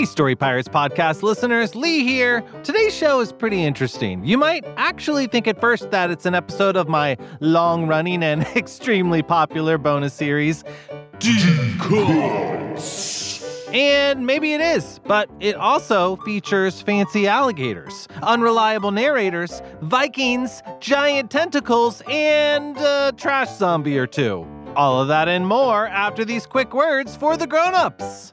Hey, Story Pirates podcast listeners, Lee here. Today's show is pretty interesting. You might actually think at first that it's an episode of my long running and extremely popular bonus series, Deep Cuts. And maybe it is, but it also features fancy alligators, unreliable narrators, Vikings, giant tentacles, and a trash zombie or two. All of that and more after these quick words for the grown-ups.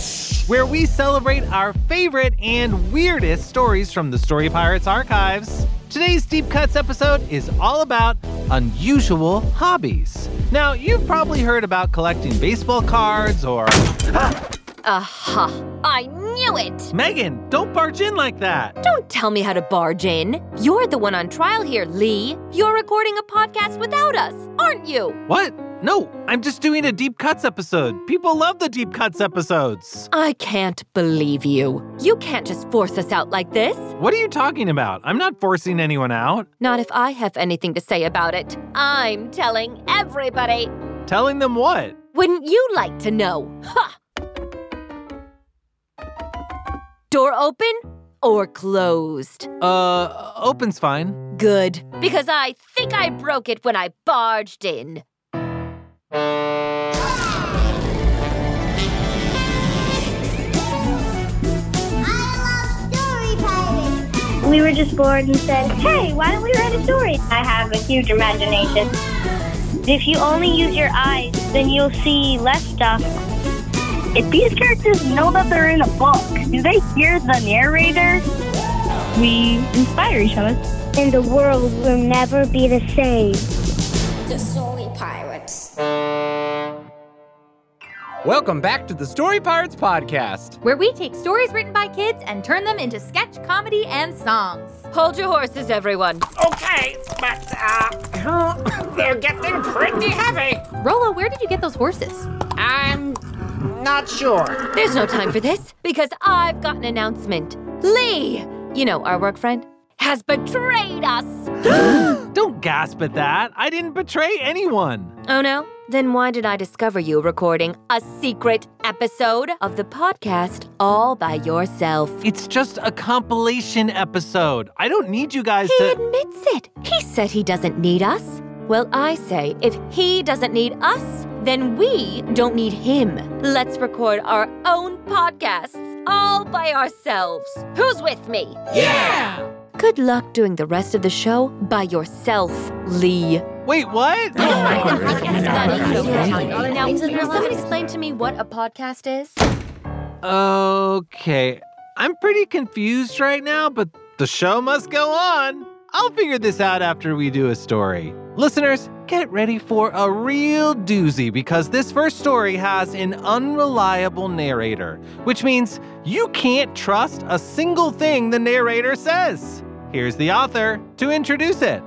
where we celebrate our favorite and weirdest stories from the Story Pirates archives. Today's Deep Cuts episode is all about unusual hobbies. Now, you've probably heard about collecting baseball cards or. Aha! I knew it! Megan, don't barge in like that. Don't tell me how to barge in. You're the one on trial here, Lee. You're recording a podcast without us, aren't you? What? No, I'm just doing a Deep Cuts episode. People love the Deep Cuts episodes. I can't believe you. You can't just force us out like this. What are you talking about? I'm not forcing anyone out. Not if I have anything to say about it. I'm telling everybody. Telling them what? Wouldn't you like to know? Ha! Door open or closed? Uh, open's fine. Good, because I think I broke it when I barged in. We were just bored and said, hey, why don't we write a story? I have a huge imagination. If you only use your eyes, then you'll see less stuff. If these characters know that they're in a book, do they hear the narrator? We inspire each other. And the world will never be the same. Welcome back to the Story Pirates Podcast. where we take stories written by kids and turn them into sketch comedy and songs. Hold your horses, everyone. Okay, but uh, they're getting pretty heavy. Rolo, where did you get those horses? I'm not sure. There's no time for this because I've got an announcement. Lee, you know, our work friend, has betrayed us. Don't gasp at that. I didn't betray anyone. Oh no? Then why did I discover you recording a secret episode of the podcast all by yourself? It's just a compilation episode. I don't need you guys He to. He admits it. He said he doesn't need us. Well, I say if he doesn't need us, then we don't need him. Let's record our own podcasts all by ourselves. Who's with me? Yeah! Good luck doing the rest of the show by yourself, Lee. Wait, what? Now, will somebody explain to me what a podcast is? Okay. I'm pretty confused right now, but the show must go on. I'll figure this out after we do a story. Listeners, get ready for a real doozy because this first story has an unreliable narrator, which means you can't trust a single thing the narrator says. Here's the author to introduce it.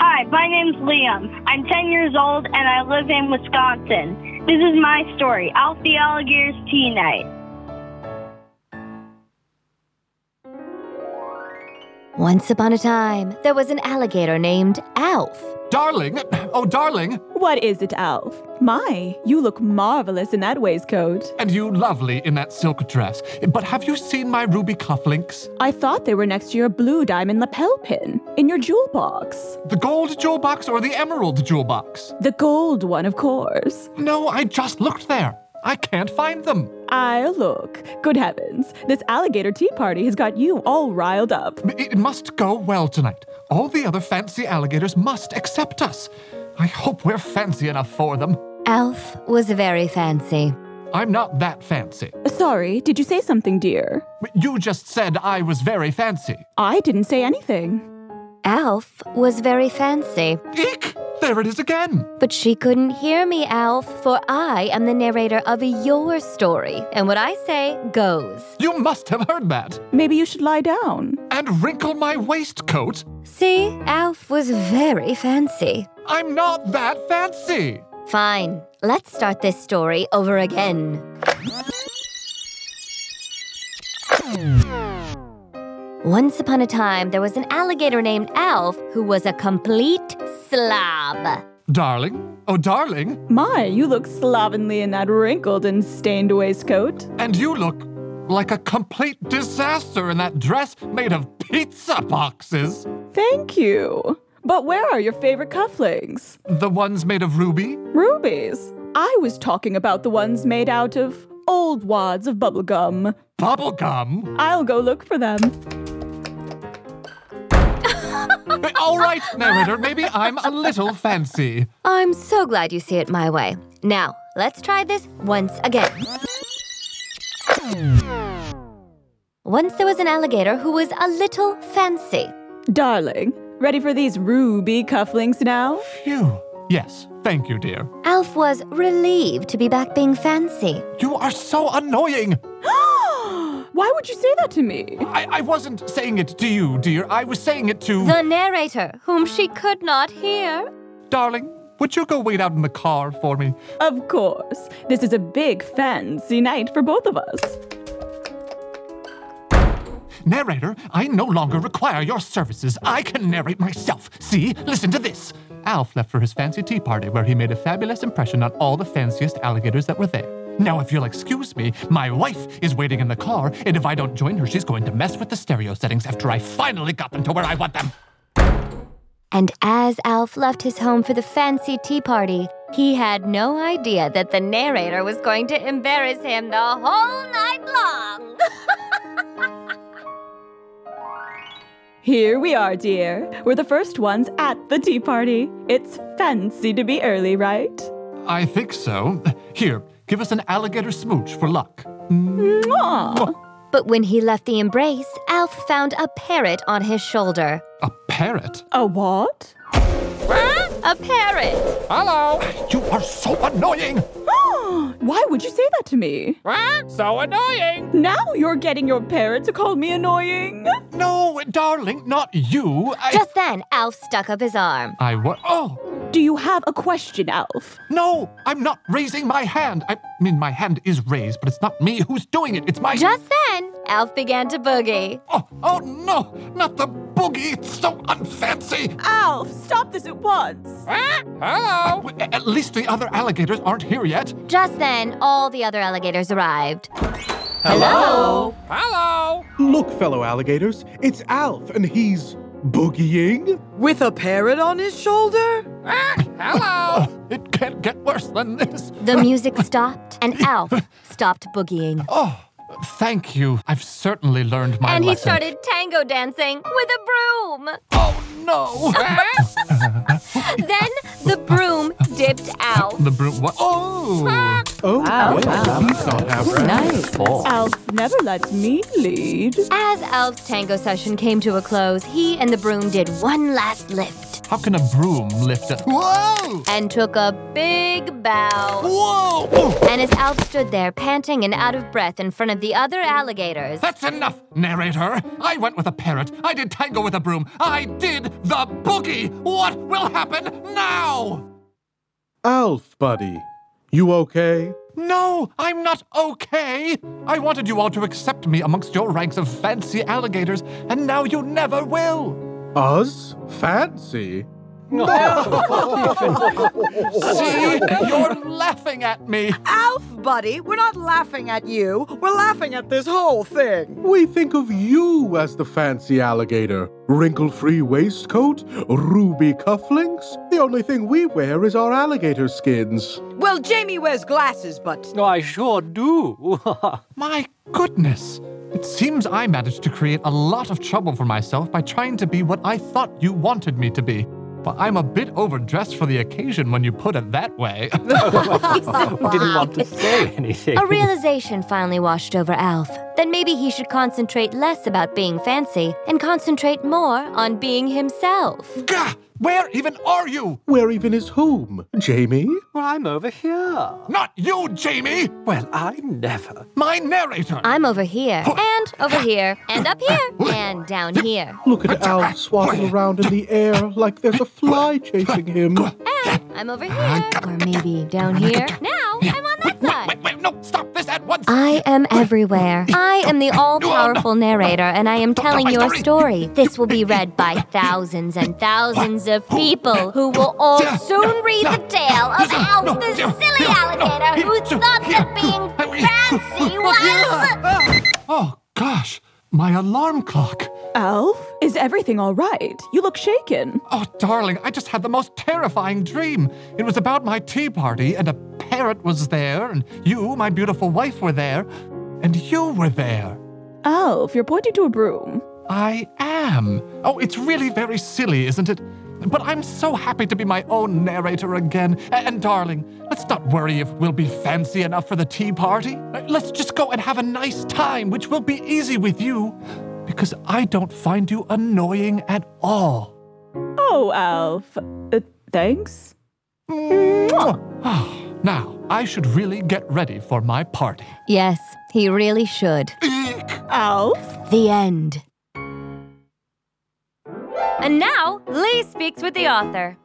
Hi, my name's Liam. I'm 10 years old and I live in Wisconsin. This is my story, Alf the Alligator's Tea Night. Once upon a time, there was an alligator named Alf. Darling! Oh, darling! What is it, Alf? My, you look marvelous in that waistcoat. And you lovely in that silk dress. But have you seen my ruby cufflinks? I thought they were next to your blue diamond lapel pin in your jewel box. The gold jewel box or the emerald jewel box? The gold one, of course. No, I just looked there. I can't find them. I'll look. Good heavens, this alligator tea party has got you all riled up. It must go well tonight. All the other fancy alligators must accept us. I hope we're fancy enough for them. Alf was very fancy. I'm not that fancy. Sorry, did you say something, dear? You just said I was very fancy. I didn't say anything. Alf was very fancy. Eek! There it is again. But she couldn't hear me, Alf, for I am the narrator of your story, and what I say goes. You must have heard that. Maybe you should lie down. And wrinkle my waistcoat. See, Alf was very fancy. I'm not that fancy. Fine, let's start this story over again. Once upon a time, there was an alligator named Alf who was a complete slob. Darling? Oh, darling? My, you look slovenly in that wrinkled and stained waistcoat. And you look like a complete disaster in that dress made of pizza boxes. Thank you. But where are your favorite cufflinks? The ones made of ruby? Rubies. I was talking about the ones made out of old wads of bubblegum. Bubblegum? I'll go look for them. All right, narrator, maybe I'm a little fancy. I'm so glad you see it my way. Now, let's try this once again. Once there was an alligator who was a little fancy. Darling, ready for these ruby cufflinks now? Phew. Yes, thank you, dear. Alf was relieved to be back being fancy. You are so annoying. Why would you say that to me? I, I wasn't saying it to you, dear. I was saying it to. The narrator, whom she could not hear. Darling, would you go wait out in the car for me? Of course. This is a big fancy night for both of us. Narrator, I no longer require your services. I can narrate myself. See, listen to this. Alf left for his fancy tea party where he made a fabulous impression on all the fanciest alligators that were there. Now, if you'll excuse me, my wife is waiting in the car, and if I don't join her, she's going to mess with the stereo settings after I finally got them to where I want them. And as Alf left his home for the fancy tea party, he had no idea that the narrator was going to embarrass him the whole night long. Here we are, dear. We're the first ones at the tea party. It's fancy to be early, right? I think so. Here, give us an alligator smooch for luck. Mwah. But when he left the embrace, Alf found a parrot on his shoulder. A parrot? A what? A parrot! Hello! You are so annoying! Why would you say that to me? So annoying! Now you're getting your parrot to call me annoying. No, darling, not you. I... Just then, Alf stuck up his arm. I what? Oh! Do you have a question, Alf? No, I'm not raising my hand. I mean, my hand is raised, but it's not me who's doing it. It's my. Just then, Alf began to boogie. Oh, oh no, not the boogie. It's so unfancy. Alf, stop this at once. Hello! Uh, at least the other alligators aren't here yet. Just then, all the other alligators arrived. Hello! Hello! Look, fellow alligators, it's Alf, and he's Boogieing? With a parrot on his shoulder? Ah, hello! It can't get worse than this. The music stopped, and Alf stopped boogieing. Oh, thank you. I've certainly learned my and he started tango dancing with a broom. Oh, no. then the broom dipped Alf. The broom. What? Oh! Oh, Wow, yeah, wow. he's not half right. Nice. Alf never lets me lead. As Alf's tango session came to a close, he and the broom did one last lift How can a broom lift a. Whoa! and took a big bow. Whoa! And as Alf stood there, panting and out of breath in front of the other alligators, That's enough, narrator. I went with a parrot. I did tango with a broom. I did the boogie. What will happen now? Alf, buddy. You okay? No, I'm not okay. I wanted you all to accept me amongst your ranks of fancy alligators, and now you never will. Us? Fancy? See? You're laughing at me. Alf, buddy, we're not laughing at you. We're laughing at this whole thing. We think of you as the fancy alligator. Wrinkle free waistcoat, ruby cufflinks. The only thing we wear is our alligator skins. Well, Jamie wears glasses, but. I sure do. My goodness. It seems I managed to create a lot of trouble for myself by trying to be what I thought you wanted me to be. But I'm a bit overdressed for the occasion when you put it that way. Didn't want to say anything. a realization finally washed over Alf that maybe he should concentrate less about being fancy and concentrate more on being himself. Gah! Where even are you? Where even is whom? Jamie? Well, I'm over here. Not you, Jamie! Well, I never. My narrator! I'm over here, and over here, and up here, and down here. Look at Alf swatting around in the air like there's a fly chasing him. And eh, I'm over here, or maybe down here. Now I'm on that side. Wait, wait, no, stop this at once! I am everywhere. I am the all powerful narrator, and I am telling your story. This will be read by thousands and thousands of people who will all soon read the tale of Alf, the silly alligator who thought that being fancy was. Ah. Oh, gosh, my alarm clock. Alf, is everything all right? You look shaken. Oh, darling, I just had the most terrifying dream. It was about my tea party, and a parrot was there, and you, my beautiful wife, were there, and you were there. Alf, you're pointing to a broom. I am. Oh, it's really very silly, isn't it? But I'm so happy to be my own narrator again. A- And, darling, let's not worry if we'll be fancy enough for the tea party. Uh, Let's just go and have a nice time, which will be easy with you, because I don't find you annoying at all. Oh, Alf. Uh, thanks. Mwah. now, I should really get ready for my party. Yes, he really should. Alf? The end. And now, Lee speaks with the author.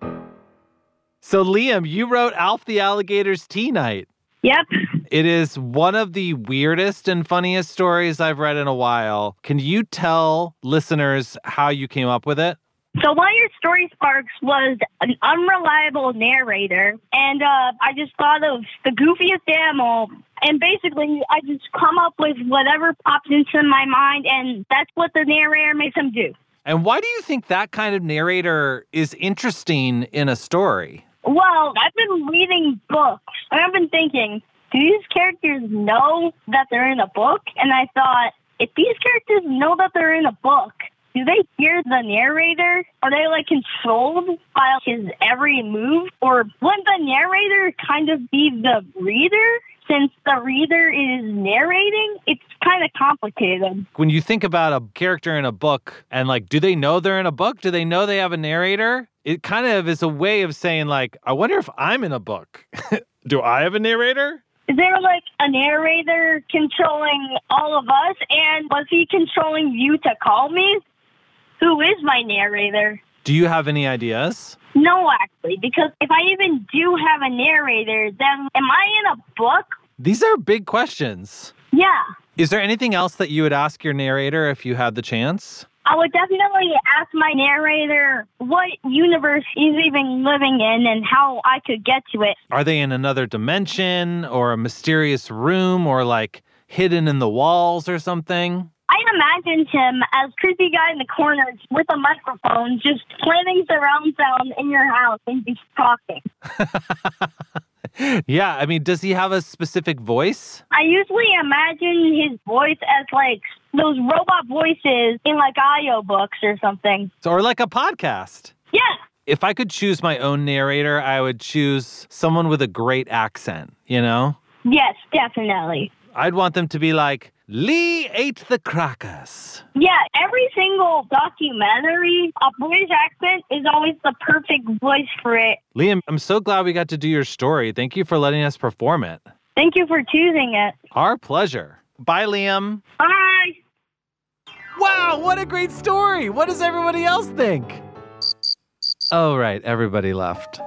So, Liam, you wrote Alf the Alligator's Tea Night. Yep. It is one of the weirdest and funniest stories I've read in a while. Can you tell listeners how you came up with it? So one of your story sparks was an unreliable narrator, and uh, I just thought of the goofiest animal, and basically I just come up with whatever pops into my mind, and that's what the narrator makes them do. And why do you think that kind of narrator is interesting in a story? Well, I've been reading books, and I've been thinking, do these characters know that they're in a book? And I thought, if these characters know that they're in a book, do they hear the narrator? Are they like controlled by his every move? Or wouldn't the narrator kind of be the reader? Since the reader is narrating, it's kind of complicated. When you think about a character in a book and like, do they know they're in a book? Do they know they have a narrator? It kind of is a way of saying, like, I wonder if I'm in a book. do I have a narrator? Is there like a narrator controlling all of us? And was he controlling you to call me? Who is my narrator? Do you have any ideas? No, actually, because if I even do have a narrator, then am I in a book? These are big questions. Yeah. Is there anything else that you would ask your narrator if you had the chance? I would definitely ask my narrator what universe he's even living in and how I could get to it. Are they in another dimension or a mysterious room or like hidden in the walls or something? I imagined him as creepy guy in the corner with a microphone, just planting surround sound in your house and just talking. yeah, I mean, does he have a specific voice? I usually imagine his voice as like those robot voices in like audio books or something. Or like a podcast. Yeah. If I could choose my own narrator, I would choose someone with a great accent, you know? Yes, definitely. I'd want them to be like, Lee ate the crackers. Yeah, every single documentary, a British accent is always the perfect voice for it. Liam, I'm so glad we got to do your story. Thank you for letting us perform it. Thank you for choosing it. Our pleasure. Bye, Liam. Bye. Wow, what a great story. What does everybody else think? Oh, right, everybody left.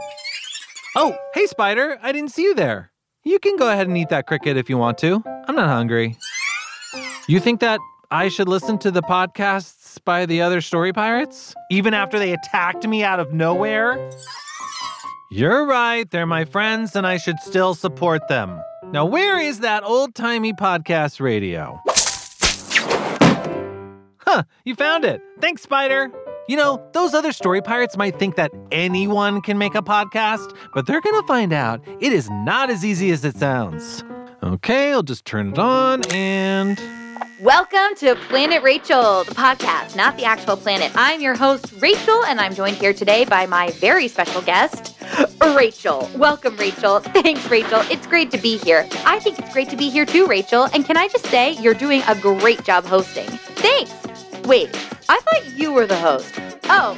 Oh, hey, Spider, I didn't see you there. You can go ahead and eat that cricket if you want to. I'm not hungry. You think that I should listen to the podcasts by the other story pirates? Even after they attacked me out of nowhere? You're right, they're my friends, and I should still support them. Now, where is that old timey podcast radio? Huh, you found it. Thanks, Spider. You know, those other story pirates might think that anyone can make a podcast, but they're to find out it is not as easy as it sounds. Okay, I'll just turn it on and. Welcome to Planet Rachel, the podcast, not the actual planet. I'm your host, Rachel, and I'm joined here today by my very special guest, Rachel. Welcome, Rachel. Thanks, Rachel. It's great to be here. I think it's great to be here too, Rachel. And can I just say, you're doing a great job hosting. Thanks. Wait, I thought you were the host. Oh,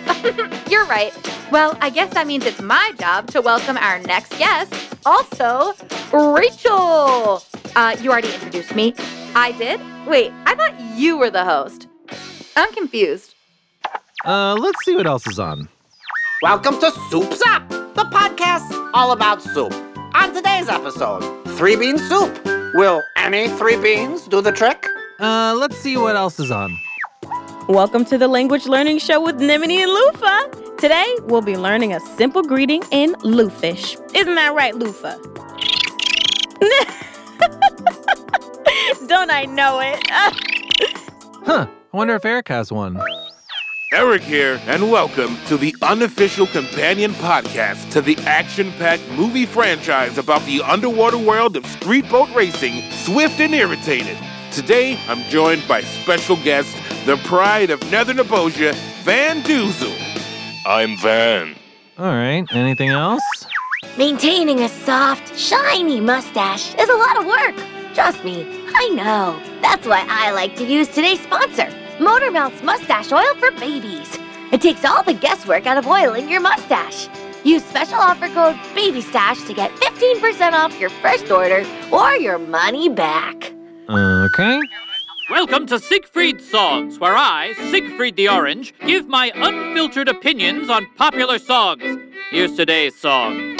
you're right. Well, I guess that means it's my job to welcome our next guest, also Rachel. Uh, you already introduced me. I did? Wait, I thought you were the host. I'm confused. Uh, let's see what else is on. Welcome to Soup's Up, the podcast all about soup. On today's episode, three bean soup. Will any three beans do the trick? Uh, let's see what else is on. Welcome to the language learning show with Nimini and Lufa. Today, we'll be learning a simple greeting in Lufish. Isn't that right, Lufa? Don't I know it? huh, I wonder if Eric has one. Eric here, and welcome to the unofficial companion podcast to the action packed movie franchise about the underwater world of street boat racing, Swift and Irritated. Today, I'm joined by special guest, the pride of Nether Nebosia, Van Duzel. I'm Van. All right, anything else? Maintaining a soft, shiny mustache is a lot of work. Trust me, I know. That's why I like to use today's sponsor, Motormouth's Mustache Oil for Babies. It takes all the guesswork out of oiling your mustache. Use special offer code BABYSTASH to get 15% off your first order or your money back. Okay. Welcome to Siegfried Songs, where I, Siegfried the Orange, give my unfiltered opinions on popular songs. Here's today's song.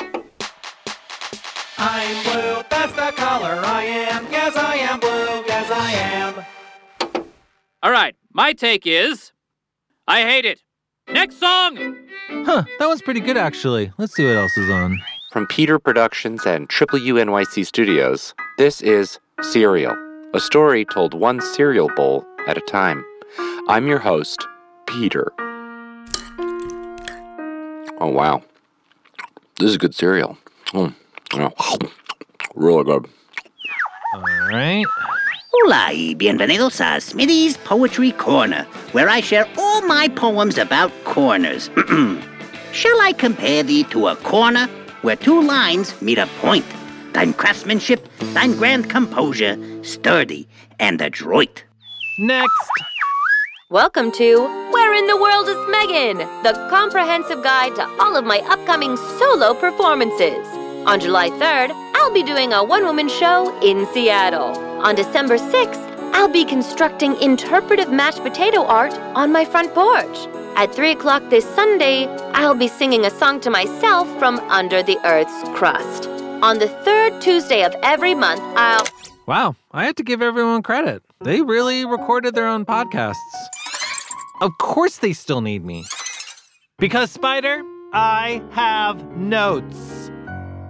I'm blue, that's the color I am. Yes, I am blue, yes, I am. All right, my take is I hate it. Next song! Huh, that was pretty good actually. Let's see what else is on. From Peter Productions and Triple U NYC Studios, this is Cereal, a story told one cereal bowl at a time. I'm your host, Peter. Oh, wow. This is good cereal. Mm. Really good. All right. Hola y bienvenidos a Smitty's Poetry Corner, where I share all my poems about corners. Shall I compare thee to a corner where two lines meet a point? Thine craftsmanship, thine grand composure, sturdy and adroit. Next. Welcome to Where in the World is Megan? The comprehensive guide to all of my upcoming solo performances. On July 3rd, I'll be doing a one woman show in Seattle. On December 6th, I'll be constructing interpretive mashed potato art on my front porch. At 3 o'clock this Sunday, I'll be singing a song to myself from under the Earth's crust. On the third Tuesday of every month, I'll. Wow, I have to give everyone credit. They really recorded their own podcasts. Of course, they still need me. Because, Spider, I have notes.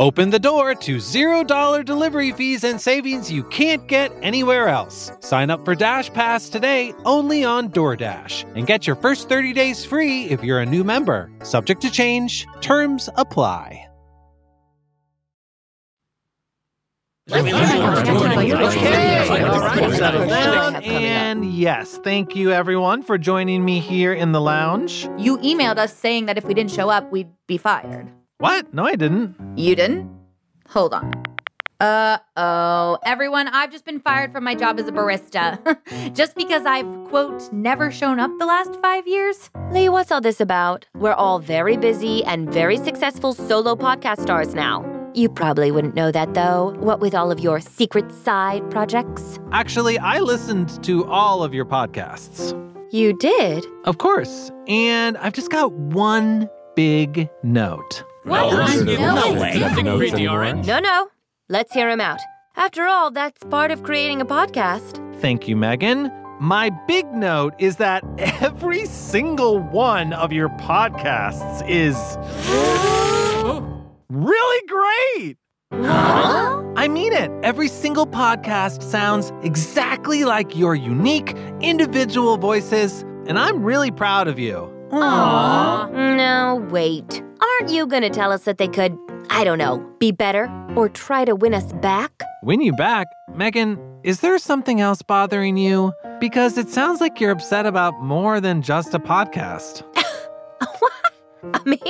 Open the door to $0 delivery fees and savings you can't get anywhere else. Sign up for Dash Pass today only on DoorDash and get your first 30 days free if you're a new member. Subject to change, terms apply. Okay, all right. And yes, thank you everyone for joining me here in the lounge. You emailed us saying that if we didn't show up, we'd be fired. What? No, I didn't. You didn't? Hold on. Uh oh. Everyone, I've just been fired from my job as a barista. just because I've, quote, never shown up the last five years. Lee, what's all this about? We're all very busy and very successful solo podcast stars now. You probably wouldn't know that though, what with all of your secret side projects. Actually, I listened to all of your podcasts. You did? Of course. And I've just got one big note. What? No, way. Siegfried the Orange. No, no. Let's hear him out. After all, that's part of creating a podcast. Thank you, Megan. My big note is that every single one of your podcasts is really great. I mean it. Every single podcast sounds exactly like your unique, individual voices, and I'm really proud of you. Aww. No, wait. Aren't you gonna tell us that they could, I don't know, be better or try to win us back? Win you back? Megan, is there something else bothering you? Because it sounds like you're upset about more than just a podcast. Me?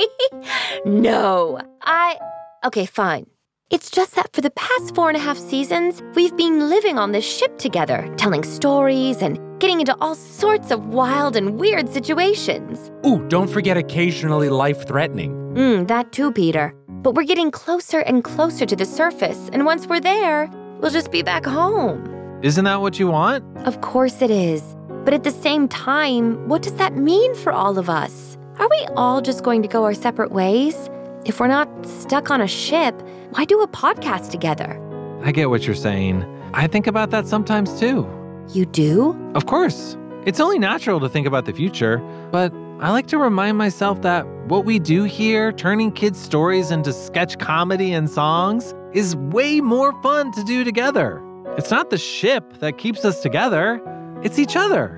No. I. Okay, fine. It's just that for the past four and a half seasons, we've been living on this ship together, telling stories and getting into all sorts of wild and weird situations. Ooh, don't forget occasionally life threatening. Hmm, that too, Peter. But we're getting closer and closer to the surface, and once we're there, we'll just be back home. Isn't that what you want? Of course it is. But at the same time, what does that mean for all of us? Are we all just going to go our separate ways? If we're not stuck on a ship, why do a podcast together? I get what you're saying. I think about that sometimes too. You do? Of course. It's only natural to think about the future, but I like to remind myself that what we do here, turning kids' stories into sketch comedy and songs, is way more fun to do together. It's not the ship that keeps us together, it's each other.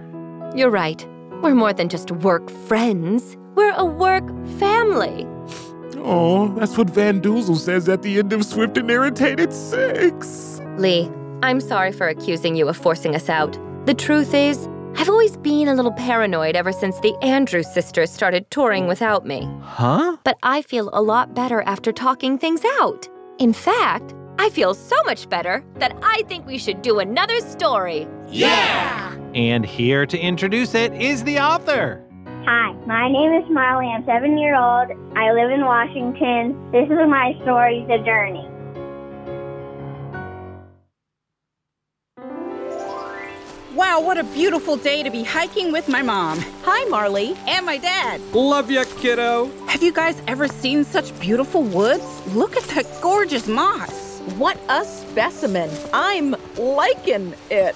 You're right. We're more than just work friends, we're a work family. Oh, that's what Van Doozle says at the end of Swift and Irritated 6. Lee, I'm sorry for accusing you of forcing us out. The truth is, I've always been a little paranoid ever since the Andrews sisters started touring without me. Huh? But I feel a lot better after talking things out. In fact, I feel so much better that I think we should do another story. Yeah! And here to introduce it is the author. Hi, my name is Marley. I'm seven year old. I live in Washington. This is my story, The Journey. Wow, what a beautiful day to be hiking with my mom. Hi, Marley. And my dad. Love ya, kiddo. Have you guys ever seen such beautiful woods? Look at that gorgeous moss. What a specimen. I'm liking it.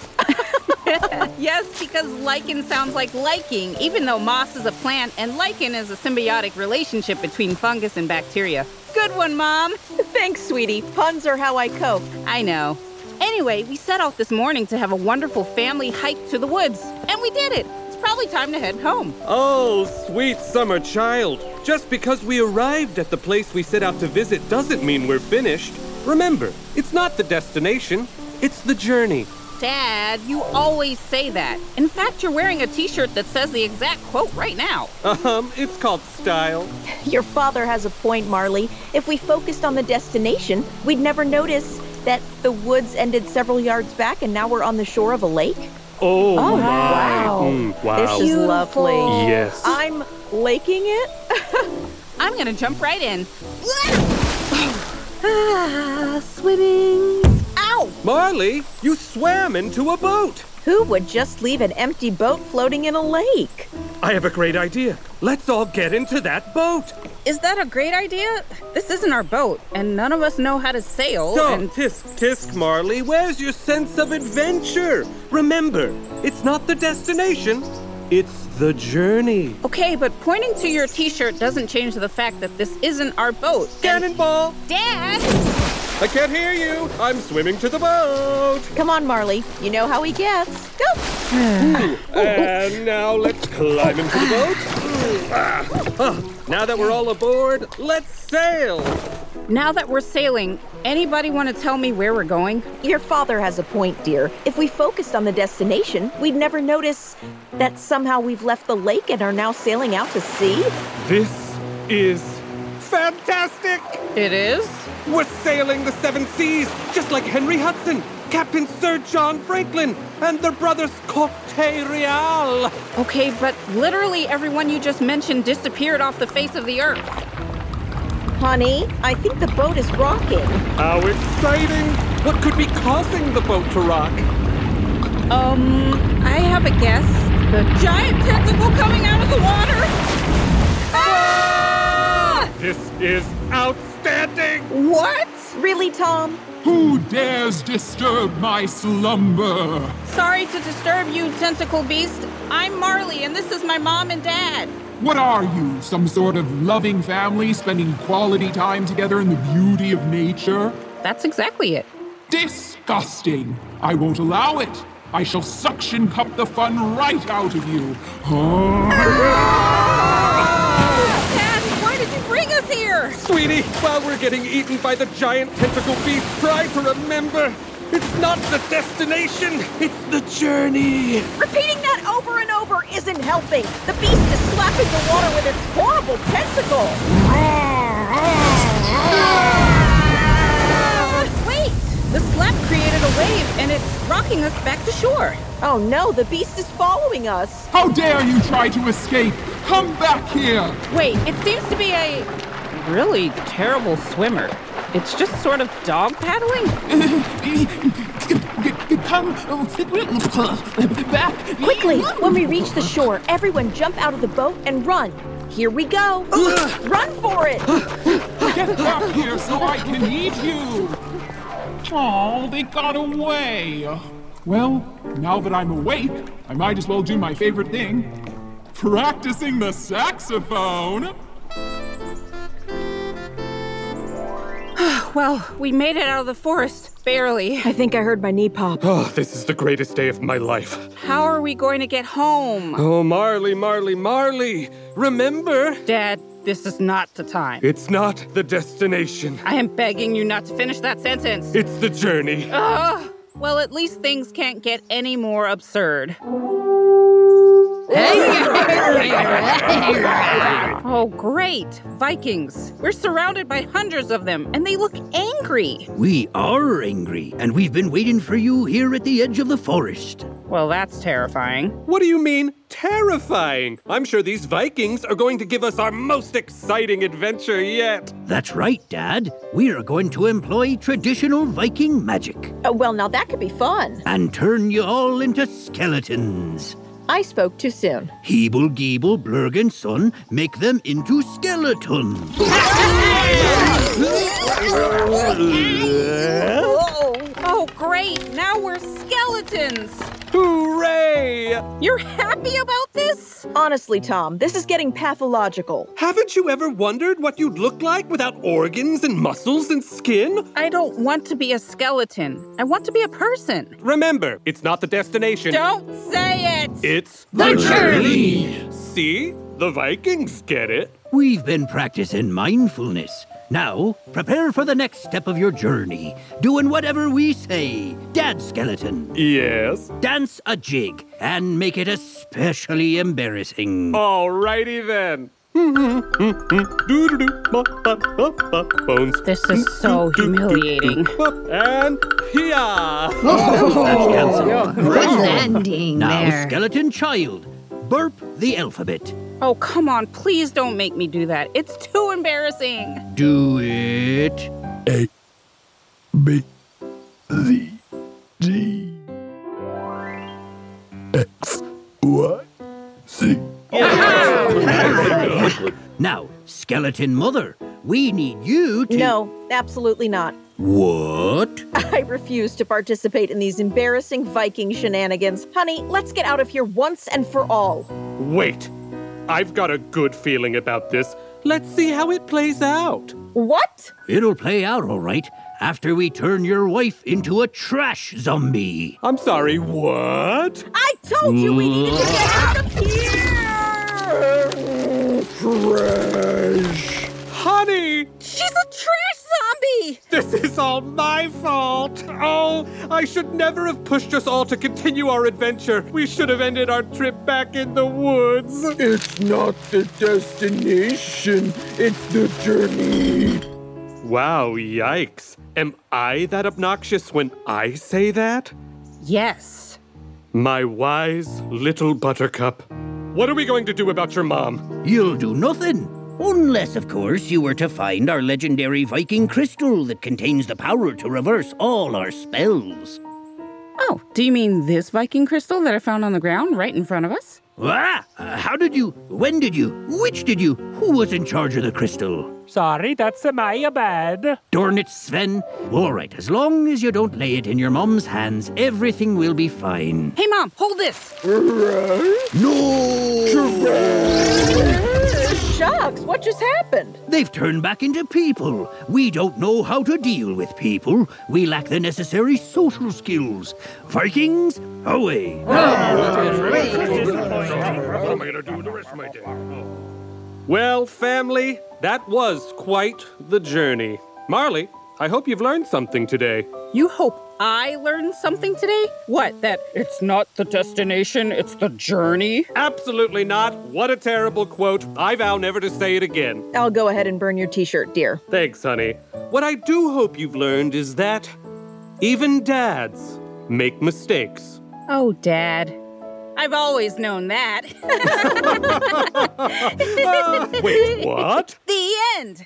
yes, because lichen sounds like liking, even though moss is a plant and lichen is a symbiotic relationship between fungus and bacteria. Good one, Mom. Thanks, sweetie. Puns are how I cope. I know. Anyway, we set out this morning to have a wonderful family hike to the woods, and we did it. It's probably time to head home. Oh, sweet summer child. Just because we arrived at the place we set out to visit doesn't mean we're finished. Remember, it's not the destination, it's the journey. Dad, you always say that. In fact, you're wearing a t shirt that says the exact quote right now. Um, it's called style. Your father has a point, Marley. If we focused on the destination, we'd never notice that the woods ended several yards back and now we're on the shore of a lake. Oh, Oh, my. wow. Mm, wow. This is lovely. Yes. I'm laking it. I'm gonna jump right in. ah, swimming. Ow! Marley, you swam into a boat. Who would just leave an empty boat floating in a lake? I have a great idea. Let's all get into that boat. Is that a great idea? This isn't our boat, and none of us know how to sail. Don't and tisk tisk, Marley. Where's your sense of adventure? Remember, it's not the destination, it's the journey. Okay, but pointing to your t-shirt doesn't change the fact that this isn't our boat. Cannonball! Dad! I can't hear you. I'm swimming to the boat. Come on, Marley. You know how he gets. Go. and now let's climb into the boat. Ah, ah, now that we're all aboard, let's sail. Now that we're sailing, anybody want to tell me where we're going? Your father has a point, dear. If we focused on the destination, we'd never notice that somehow we've left the lake and are now sailing out to sea. This is fantastic. It is? We're sailing the seven seas, just like Henry Hudson, Captain Sir John Franklin, and their brothers Corte Real. Okay, but literally everyone you just mentioned disappeared off the face of the earth. Honey, I think the boat is rocking. How exciting! What could be causing the boat to rock? Um, I have a guess. The giant tentacle coming out of the water? This is outstanding! What? Really, Tom? Who dares disturb my slumber? Sorry to disturb you, tentacle beast. I'm Marley, and this is my mom and dad. What are you, some sort of loving family spending quality time together in the beauty of nature? That's exactly it. Disgusting! I won't allow it! I shall suction cup the fun right out of you. Dad, why did you bring us here? Sweetie, while we're getting eaten by the giant tentacle beast, try to remember it's not the destination, it's the journey. Repeating that over and over isn't helping. The beast is slapping the water with its horrible tentacle. Wait! The slap created a wave, and it's rocking us back to shore. Oh no, the beast is following us. How dare you try to escape? Come back here! Wait, it seems to be a really terrible swimmer. It's just sort of dog paddling? come back. Quickly, when we reach the shore, everyone jump out of the boat and run. Here we go. run for it. Get back here so I can eat you. Oh, they got away. Well, now that I'm awake, I might as well do my favorite thing practicing the saxophone. well, we made it out of the forest. Barely. I think I heard my knee pop. Oh, this is the greatest day of my life. How are we going to get home? Oh, Marley, Marley, Marley. Remember? Dad, this is not the time. It's not the destination. I am begging you not to finish that sentence. It's the journey. Ugh. Well, at least things can't get any more absurd. oh, great! Vikings! We're surrounded by hundreds of them, and they look angry. We are angry, and we've been waiting for you here at the edge of the forest. Well, that's terrifying. What do you mean, terrifying? I'm sure these Vikings are going to give us our most exciting adventure yet. That's right, Dad. We are going to employ traditional Viking magic. Uh, well, now that could be fun. And turn you all into skeletons. I spoke too soon. Heeble, Geeble, Blurg, and Son make them into skeletons. oh, great! Now we're skeletons! Hooray! You're happy about this? Honestly, Tom, this is getting pathological. Haven't you ever wondered what you'd look like without organs and muscles and skin? I don't want to be a skeleton. I want to be a person. Remember, it's not the destination. Don't say it! It's the journey! See? The Vikings get it. We've been practicing mindfulness. Now, prepare for the next step of your journey, doing whatever we say. Dad Skeleton. Yes? Dance a jig and make it especially embarrassing. Alrighty then. Bones. This is so humiliating. And yeah. Oh, Good landing now, there. Skeleton Child, burp the alphabet. Oh, come on. Please don't make me do that. It's too embarrassing. Do it. A, B, Z, D, X, Y, Z. now, Skeleton Mother, we need you to. No, absolutely not. What? I refuse to participate in these embarrassing Viking shenanigans. Honey, let's get out of here once and for all. Wait. I've got a good feeling about this. Let's see how it plays out. What? It'll play out all right after we turn your wife into a trash zombie. I'm sorry, what? I told you we needed to get out of here! Trash. Honey! She's a trash zombie! This is all my fault. Oh, I should never have pushed us all to continue our adventure. We should have ended our trip back in the woods. It's not the destination, it's the journey. Wow, yikes. Am I that obnoxious when I say that? Yes. My wise little buttercup. What are we going to do about your mom? You'll do nothing. Unless, of course, you were to find our legendary Viking crystal that contains the power to reverse all our spells. Oh, do you mean this Viking crystal that I found on the ground right in front of us? Ah, uh, how did you? When did you? Which did you? Who was in charge of the crystal? Sorry, that's my bad. Darn it, Sven. All right, as long as you don't lay it in your mom's hands, everything will be fine. Hey, Mom, hold this. No! Shucks, what just happened? They've turned back into people. We don't know how to deal with people. We lack the necessary social skills. Vikings, away. What am I going to do with the rest of my day? Well, family, that was quite the journey. Marley, I hope you've learned something today. You hope I learned something today? What, that it's not the destination, it's the journey? Absolutely not. What a terrible quote. I vow never to say it again. I'll go ahead and burn your t shirt, dear. Thanks, honey. What I do hope you've learned is that even dads make mistakes. Oh, Dad. I've always known that. Uh, wait, what? The end.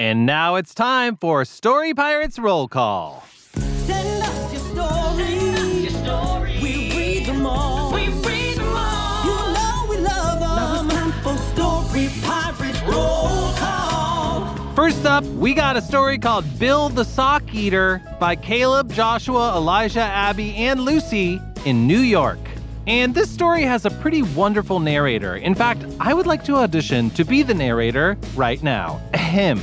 And now it's time for Story Pirates Roll Call. Send us your story. Your story. We read them all. We read them all. You know we love them. Now it's time for Story Pirates Roll Call. First up, we got a story called Bill the Sock Eater by Caleb, Joshua, Elijah, Abby, and Lucy in New York. And this story has a pretty wonderful narrator. In fact, I would like to audition to be the narrator right now. Him.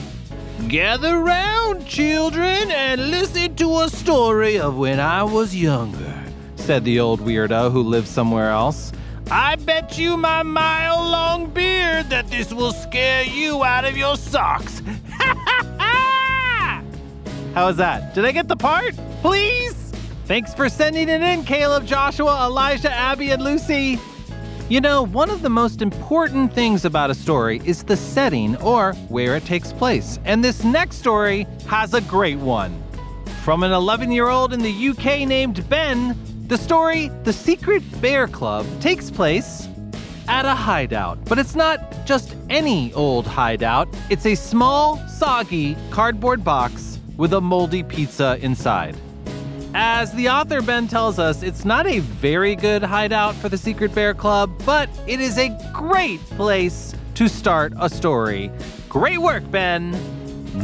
Gather round, children, and listen to a story of when I was younger, said the old weirdo who lives somewhere else. I bet you my mile long beard that this will scare you out of your socks. Ha ha ha! How was that? Did I get the part? Please? Thanks for sending it in, Caleb, Joshua, Elijah, Abby, and Lucy. You know, one of the most important things about a story is the setting or where it takes place. And this next story has a great one. From an 11 year old in the UK named Ben, the story, The Secret Bear Club, takes place at a hideout. But it's not just any old hideout, it's a small, soggy cardboard box with a moldy pizza inside. As the author Ben tells us, it's not a very good hideout for the Secret Bear Club, but it is a great place to start a story. Great work, Ben!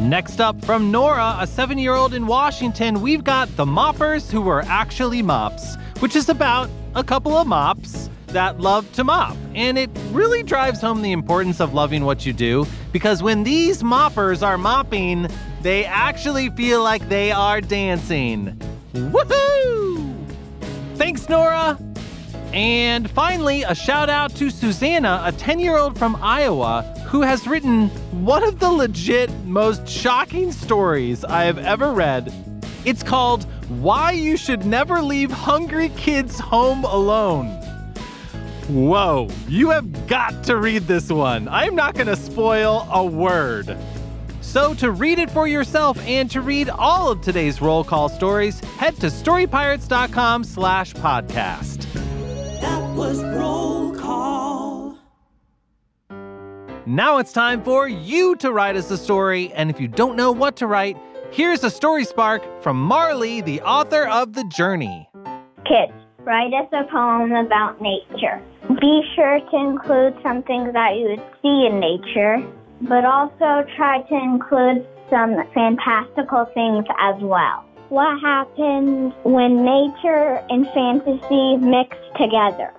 Next up from Nora, a seven year old in Washington, we've got The Moppers Who Were Actually Mops, which is about a couple of mops that love to mop. And it really drives home the importance of loving what you do because when these moppers are mopping, they actually feel like they are dancing. Woohoo! Thanks, Nora! And finally, a shout out to Susanna, a 10 year old from Iowa, who has written one of the legit most shocking stories I have ever read. It's called Why You Should Never Leave Hungry Kids Home Alone. Whoa, you have got to read this one. I'm not going to spoil a word. So, to read it for yourself and to read all of today's roll call stories, head to storypirates.com slash podcast. That was roll call. Now it's time for you to write us a story. And if you don't know what to write, here's a story spark from Marley, the author of The Journey. Kids, write us a poem about nature. Be sure to include something that you would see in nature, but also try to include some fantastical things as well. What happens when nature and fantasy mix together?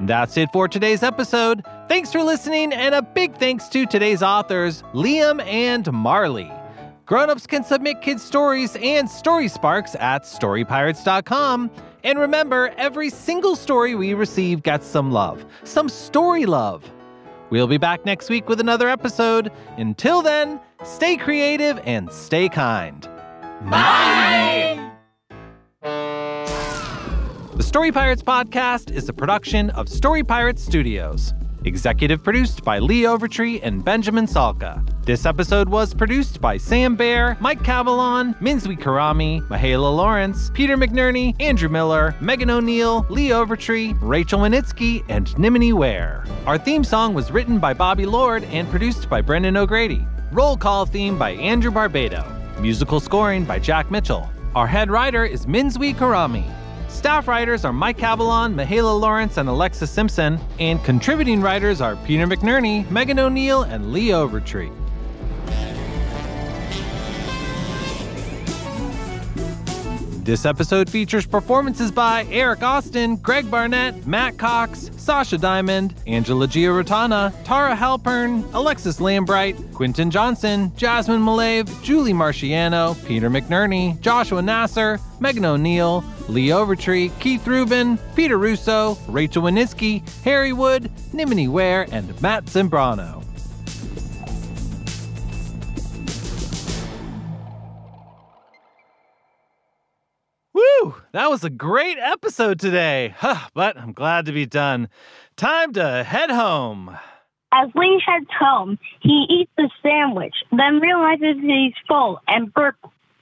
That's it for today's episode. Thanks for listening, and a big thanks to today's authors, Liam and Marley. Grown-ups can submit kids' stories and story sparks at storypirates.com. And remember, every single story we receive gets some love, some story love. We'll be back next week with another episode. Until then, stay creative and stay kind. Bye! The Story Pirates podcast is a production of Story Pirates Studios. Executive produced by Lee Overtree and Benjamin Salka. This episode was produced by Sam Bear, Mike Cavalon, Minzwi Karami, Mahela Lawrence, Peter McNerney, Andrew Miller, Megan O'Neill, Lee Overtree, Rachel Winitsky, and Nimini Ware. Our theme song was written by Bobby Lord and produced by Brendan O'Grady. Roll call theme by Andrew Barbado. Musical scoring by Jack Mitchell. Our head writer is Minzwi Karami. Staff writers are Mike Cavalon, Mahela Lawrence, and Alexa Simpson, and contributing writers are Peter McNerney, Megan O'Neill, and Lee Overtree. This episode features performances by Eric Austin, Greg Barnett, Matt Cox, Sasha Diamond, Angela Giarratana, Tara Halpern, Alexis Lambright, Quinton Johnson, Jasmine Malave, Julie Marciano, Peter McNerney, Joshua Nasser, Megan O'Neill, Lee Overtree, Keith Rubin, Peter Russo, Rachel Winitsky, Harry Wood, Nimini Ware, and Matt Zimbrano. That was a great episode today. Huh, but I'm glad to be done. Time to head home. As Lee heads home, he eats a sandwich, then realizes he's full and burps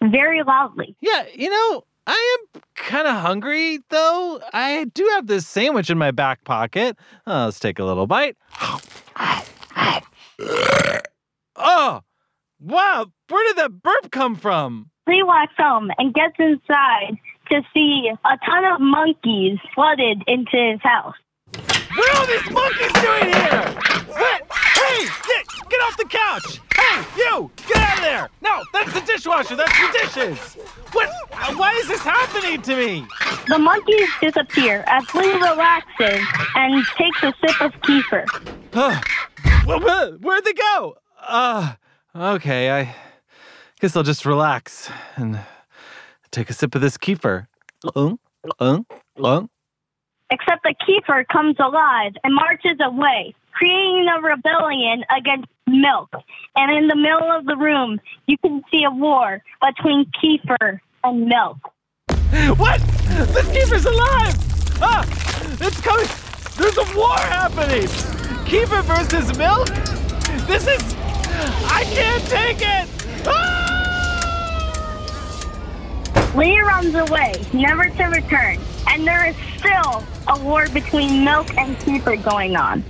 very loudly. Yeah, you know, I am kind of hungry though. I do have this sandwich in my back pocket. Uh, let's take a little bite. Oh, wow! Where did that burp come from? Lee walks home and gets inside to see a ton of monkeys flooded into his house. What are all these monkeys doing here? What? Hey, get, get off the couch! Hey, you! Get out of there! No, that's the dishwasher. That's the dishes. What? uh, Why is this happening to me? The monkeys disappear as Blue relaxes and takes a sip of kefir. Where- Where'd they go? Uh, okay, I guess I'll just relax and take a sip of this kefir. Except the kefir comes alive and marches away, creating a rebellion against milk. And in the middle of the room, you can see a war between kefir and milk. What? This kefir's alive! Ah! It's coming! There's a war happening! Kefir versus milk? This is. I can't take it! Lee runs away, never to return. And there is still a war between milk and kefir going on.